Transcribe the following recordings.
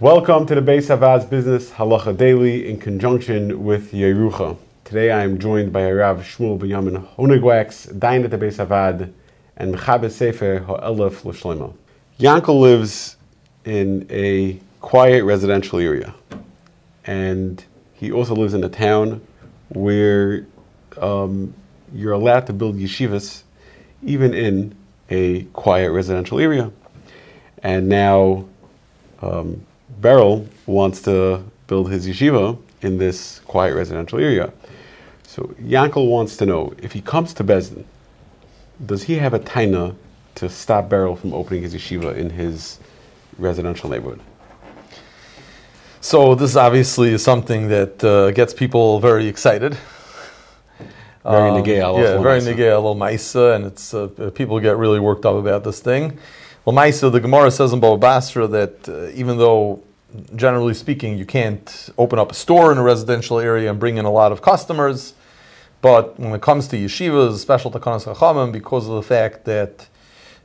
Welcome to the Beis HaVaad's Business Halacha Daily in conjunction with Yerucha. Today I am joined by Rav Shmuel Benyamin Honigwachs, Dain at the Beis Havad, and Mechabe Sefer Ha'elef L'Shlema. Yankel lives in a quiet residential area, and he also lives in a town where um, you're allowed to build yeshivas even in a quiet residential area. And now um, Beryl wants to build his yeshiva in this quiet residential area. So Yankel wants to know if he comes to Beis Din, does he have a taina to stop Beryl from opening his yeshiva in his residential neighborhood? So this obviously is something that uh, gets people very excited. Very Um, negay Yeah, very negay al maisa, and it's uh, people get really worked up about this thing. Well, maisa, the Gemara says in Baba Basra that uh, even though generally speaking you can't open up a store in a residential area and bring in a lot of customers, but when it comes to yeshivas, special takanas chachamim, because of the fact that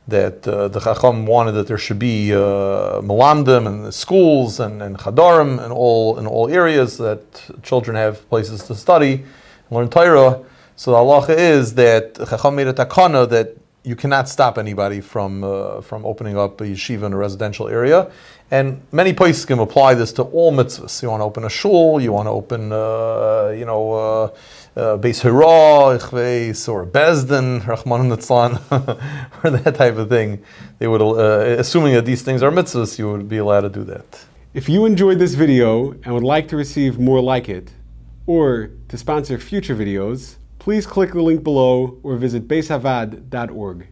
that uh, the Chacham wanted that there should be uh, malamdim and the schools and, and chadarim in all in all areas that children have places to study, and learn Torah. So the halacha is that Chacham made a takana that you cannot stop anybody from uh, from opening up a yeshiva in a residential area, and many places can apply this to all mitzvahs. You want to open a shul, you want to open, uh, you know. Uh, uh, Beis Hira, Ichveis, or Bezdin, Rachmana Litzlan, or that type of thing. They would, uh, assuming that these things are mitzvahs, you would be allowed to do that. If you enjoyed this video and would like to receive more like it, or to sponsor future videos, please click the link below or visit beishavaad.org.